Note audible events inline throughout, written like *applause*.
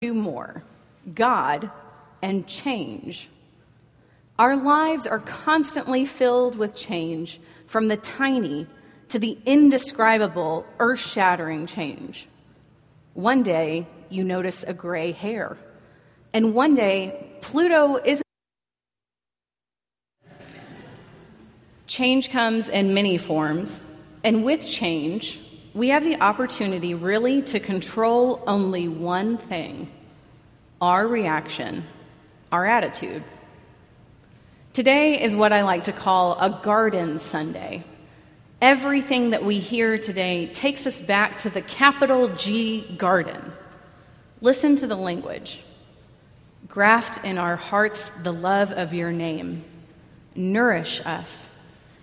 do more God and change. Our lives are constantly filled with change, from the tiny to the indescribable, earth shattering change. One day, you notice a gray hair, and one day, Pluto is. Change comes in many forms, and with change, we have the opportunity really to control only one thing our reaction, our attitude. Today is what I like to call a garden Sunday. Everything that we hear today takes us back to the capital G garden. Listen to the language. Graft in our hearts the love of your name. Nourish us.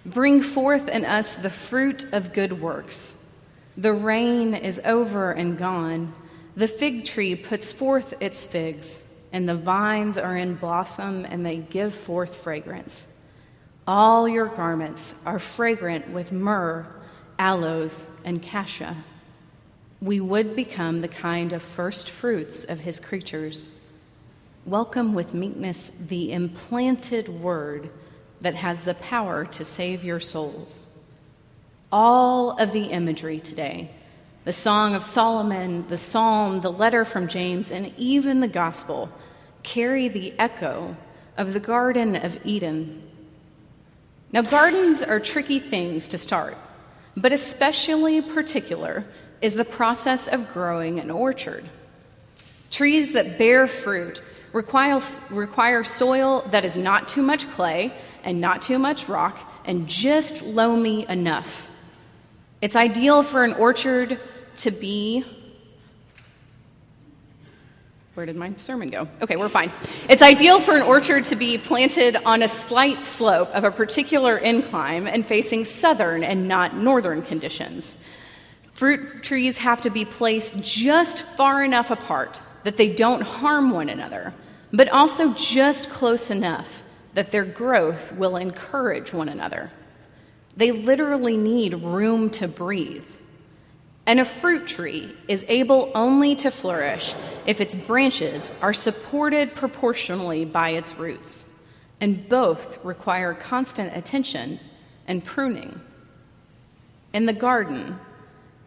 Bring forth in us the fruit of good works. The rain is over and gone. The fig tree puts forth its figs, and the vines are in blossom and they give forth fragrance. All your garments are fragrant with myrrh, aloes, and cassia. We would become the kind of first fruits of his creatures. Welcome with meekness the implanted word that has the power to save your souls. All of the imagery today the Song of Solomon, the Psalm, the letter from James, and even the Gospel carry the echo of the Garden of Eden. Now, gardens are tricky things to start, but especially particular is the process of growing an orchard. Trees that bear fruit require, require soil that is not too much clay and not too much rock and just loamy enough. It's ideal for an orchard to be. Where did my sermon go? Okay, we're fine. It's ideal for an orchard to be planted on a slight slope of a particular incline and facing southern and not northern conditions. Fruit trees have to be placed just far enough apart that they don't harm one another, but also just close enough that their growth will encourage one another. They literally need room to breathe. And a fruit tree is able only to flourish if its branches are supported proportionally by its roots, and both require constant attention and pruning. In the garden,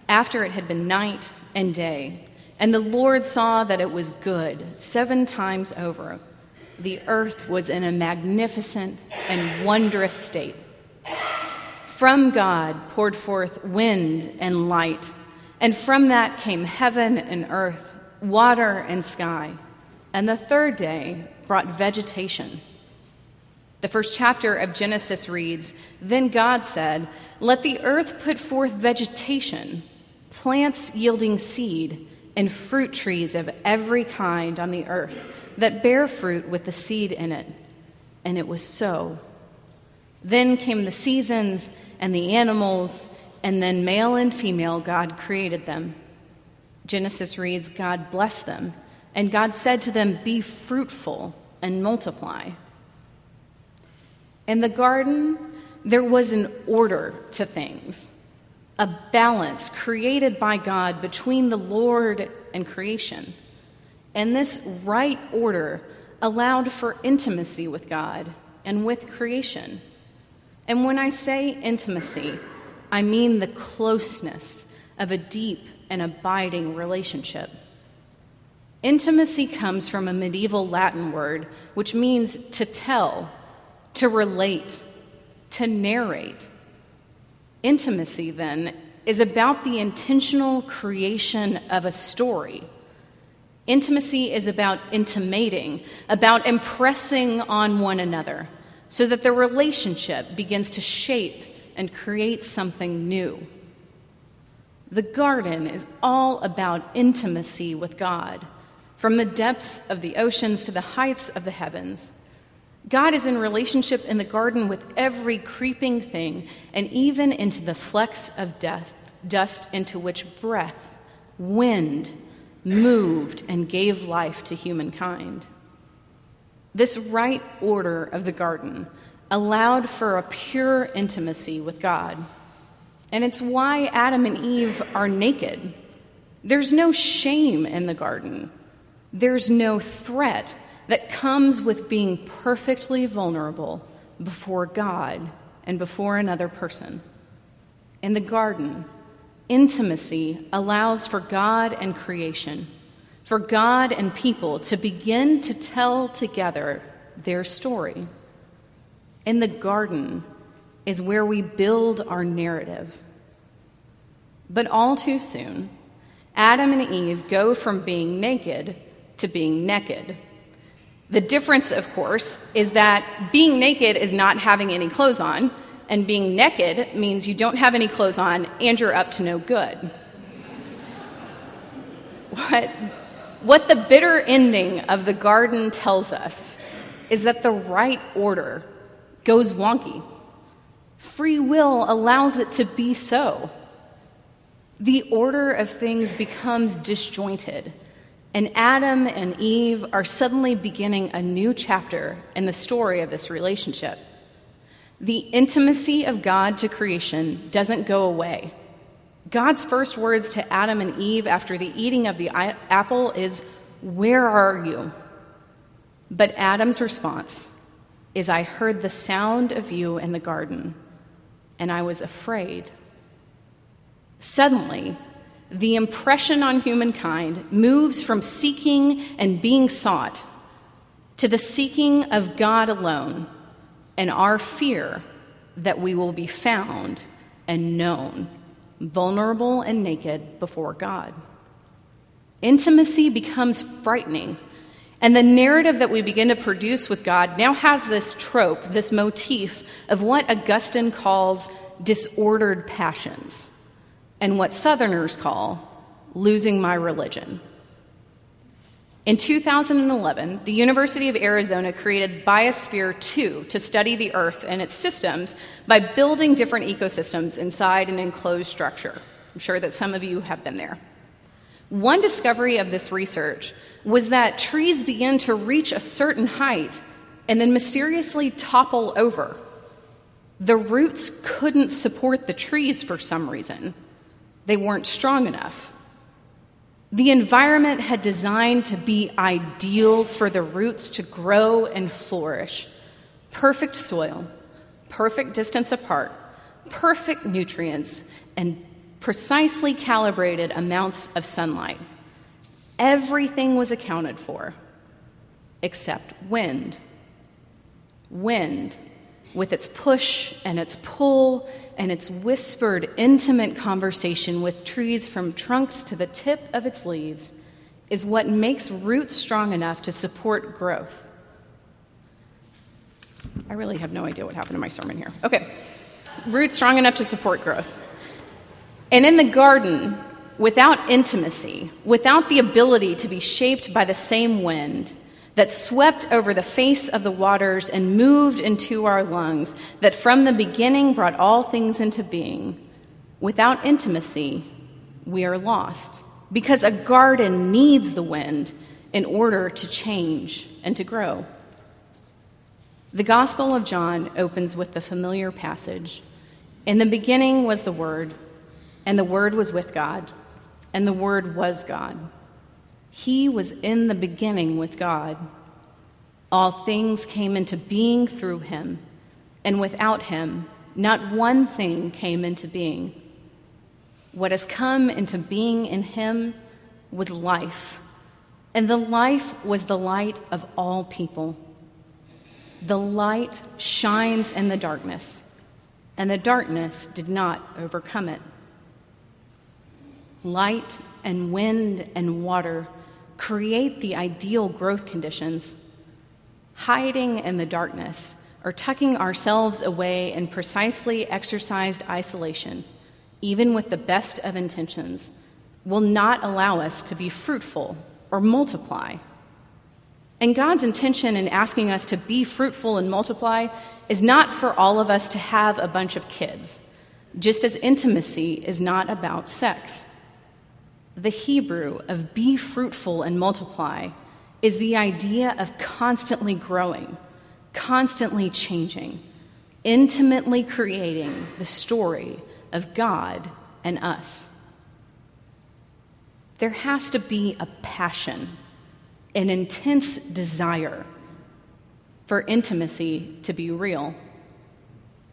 after it had been night and day, and the Lord saw that it was good seven times over, the earth was in a magnificent and wondrous state. From God poured forth wind and light and from that came heaven and earth, water and sky. And the third day brought vegetation. The first chapter of Genesis reads Then God said, Let the earth put forth vegetation, plants yielding seed, and fruit trees of every kind on the earth that bear fruit with the seed in it. And it was so. Then came the seasons and the animals and then male and female, God created them. Genesis reads, God blessed them, and God said to them, Be fruitful and multiply. In the garden, there was an order to things, a balance created by God between the Lord and creation. And this right order allowed for intimacy with God and with creation. And when I say intimacy, I mean the closeness of a deep and abiding relationship. Intimacy comes from a medieval Latin word which means to tell, to relate, to narrate. Intimacy, then, is about the intentional creation of a story. Intimacy is about intimating, about impressing on one another, so that the relationship begins to shape and create something new. The garden is all about intimacy with God, from the depths of the oceans to the heights of the heavens. God is in relationship in the garden with every creeping thing and even into the flecks of death, dust into which breath, wind, moved and gave life to humankind. This right order of the garden allowed for a pure intimacy with God. And it's why Adam and Eve are naked. There's no shame in the garden. There's no threat that comes with being perfectly vulnerable before God and before another person. In the garden, intimacy allows for God and creation, for God and people to begin to tell together their story. In the garden is where we build our narrative. But all too soon, Adam and Eve go from being naked to being naked the difference, of course, is that being naked is not having any clothes on, and being naked means you don't have any clothes on and you're up to no good. *laughs* what, what the bitter ending of the garden tells us is that the right order goes wonky. Free will allows it to be so. The order of things becomes disjointed and Adam and Eve are suddenly beginning a new chapter in the story of this relationship. The intimacy of God to creation doesn't go away. God's first words to Adam and Eve after the eating of the apple is, Where are you? But Adam's response is, I heard the sound of you in the garden, and I was afraid. Suddenly, the impression on humankind moves from seeking and being sought to the seeking of God alone and our fear that we will be found and known, vulnerable and naked before God. Intimacy becomes frightening, and the narrative that we begin to produce with God now has this trope, this motif of what Augustine calls disordered passions and what Southerners call losing my religion. In 2011, the University of Arizona created Biosphere 2 to study the Earth and its systems by building different ecosystems inside an enclosed structure. I'm sure that some of you have been there. One discovery of this research was that trees began to reach a certain height and then mysteriously topple over. The roots couldn't support the trees for some reason. They weren't strong enough. The environment had designed to be ideal for the roots to grow and flourish. Perfect soil, perfect distance apart, perfect nutrients, and precisely calibrated amounts of sunlight. Everything was accounted for except wind. Wind, with its push and its pull and its whispered, intimate conversation with trees from trunks to the tip of its leaves is what makes roots strong enough to support growth. I really have no idea what happened to my sermon here. Okay. Roots strong enough to support growth. And in the garden, without intimacy, without the ability to be shaped by the same wind, that swept over the face of the waters and moved into our lungs, that from the beginning brought all things into being. Without intimacy, we are lost because a garden needs the wind in order to change and to grow. The Gospel of John opens with the familiar passage In the beginning was the Word, and the Word was with God, and the Word was God. He was in the beginning with God. All things came into being through him, and without him, not one thing came into being. What has come into being in him was life, and the life was the light of all people. The light shines in the darkness, and the darkness did not overcome it. Light and wind and water create the ideal growth conditions. Hiding in the darkness or tucking ourselves away in precisely exercised isolation, even with the best of intentions, will not allow us to be fruitful or multiply. And God's intention in asking us to be fruitful and multiply is not for all of us to have a bunch of kids, just as intimacy is not about sex. The Hebrew of be fruitful and multiply is the idea of constantly growing, constantly changing, intimately creating the story of God and us. There has to be a passion, an intense desire for intimacy to be real.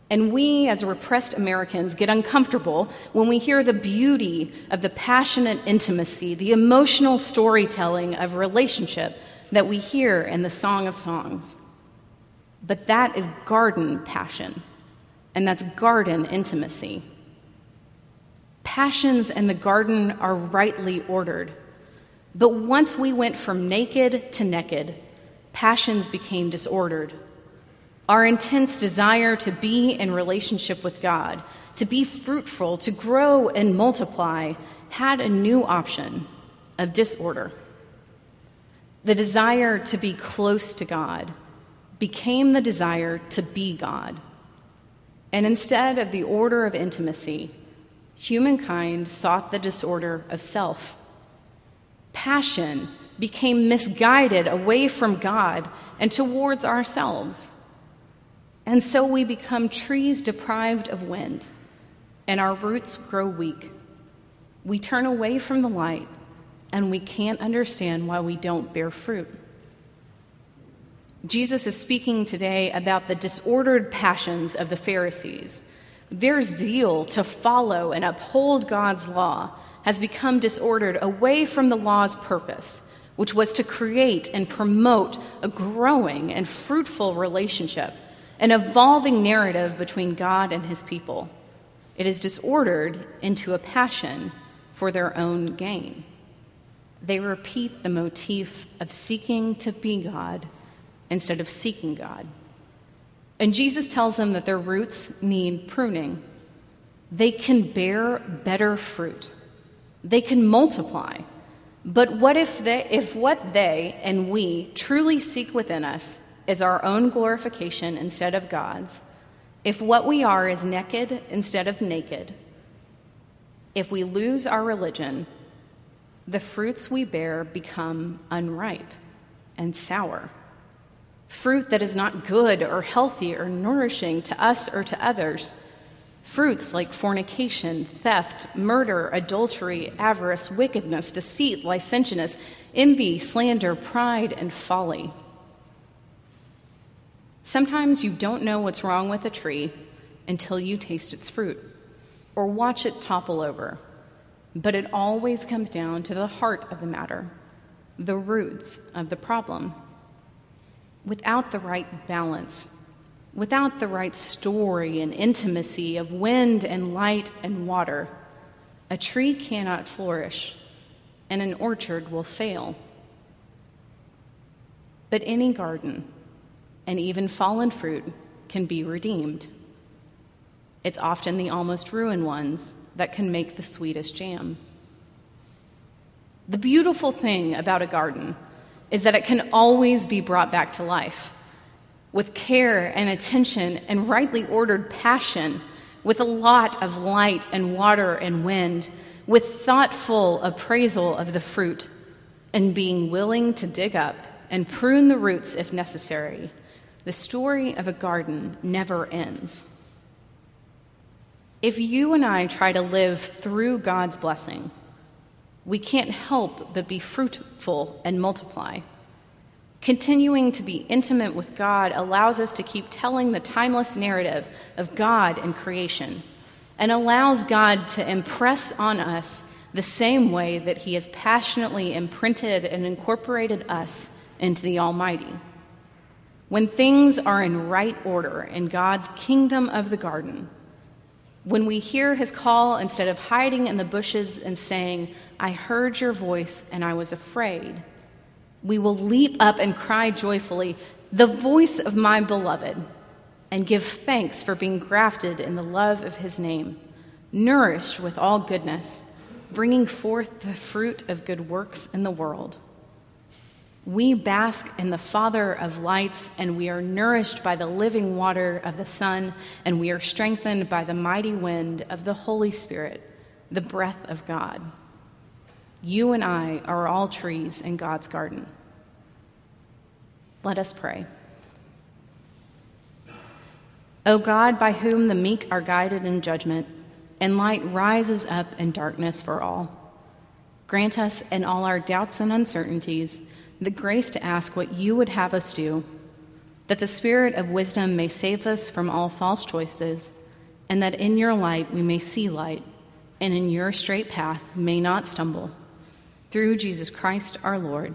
And we, as repressed Americans, get uncomfortable when we hear the beauty of the passionate intimacy, the emotional storytelling of relationship that we hear in the Song of Songs. But that is garden passion, and that's garden intimacy. Passions in the garden are rightly ordered. But once we went from naked to naked, passions became disordered. Our intense desire to be in relationship with God, to be fruitful, to grow and multiply, had a new option of disorder. The desire to be close to God became the desire to be God. And instead of the order of intimacy, humankind sought the disorder of self. Passion became misguided away from God and towards ourselves. And so we become trees deprived of wind, and our roots grow weak. We turn away from the light, and we can't understand why we don't bear fruit. Jesus is speaking today about the disordered passions of the Pharisees. Their zeal to follow and uphold God's law has become disordered away from the law's purpose, which was to create and promote a growing and fruitful relationship an evolving narrative between God and his people. It is disordered into a passion for their own gain. They repeat the motif of seeking to be God instead of seeking God. And Jesus tells them that their roots need pruning. They can bear better fruit. They can multiply. But what if they if what they and we truly seek within us is our own glorification instead of God's, if what we are is naked instead of naked, if we lose our religion, the fruits we bear become unripe and sour. Fruit that is not good or healthy or nourishing to us or to others. Fruits like fornication, theft, murder, adultery, avarice, wickedness, deceit, licentiousness, envy, slander, pride, and folly. Sometimes you don't know what's wrong with a tree until you taste its fruit or watch it topple over. But it always comes down to the heart of the matter, the roots of the problem. Without the right balance, without the right story and intimacy of wind and light and water, a tree cannot flourish and an orchard will fail. But any garden, and even fallen fruit can be redeemed. It's often the almost ruined ones that can make the sweetest jam. The beautiful thing about a garden is that it can always be brought back to life with care and attention and rightly ordered passion, with a lot of light and water and wind, with thoughtful appraisal of the fruit, and being willing to dig up and prune the roots if necessary the story of a garden never ends. If you and I try to live through God's blessing, we can't help but be fruitful and multiply. Continuing to be intimate with God allows us to keep telling the timeless narrative of God and creation and allows God to impress on us the same way that He has passionately imprinted and incorporated us into the Almighty. When things are in right order in God's kingdom of the garden, when we hear his call instead of hiding in the bushes and saying, I heard your voice and I was afraid, we will leap up and cry joyfully, The voice of my beloved, and give thanks for being grafted in the love of his name, nourished with all goodness, bringing forth the fruit of good works in the world. We bask in the Father of lights, and we are nourished by the living water of the Son, and we are strengthened by the mighty wind of the Holy Spirit, the breath of God. You and I are all trees in God's garden. Let us pray. O God, by whom the meek are guided in judgment, and light rises up in darkness for all, grant us in all our doubts and uncertainties the grace to ask what you would have us do, that the spirit of wisdom may save us from all false choices, and that in your light we may see light, and in your straight path may not stumble. Through Jesus Christ our Lord.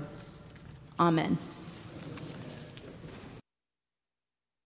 Amen.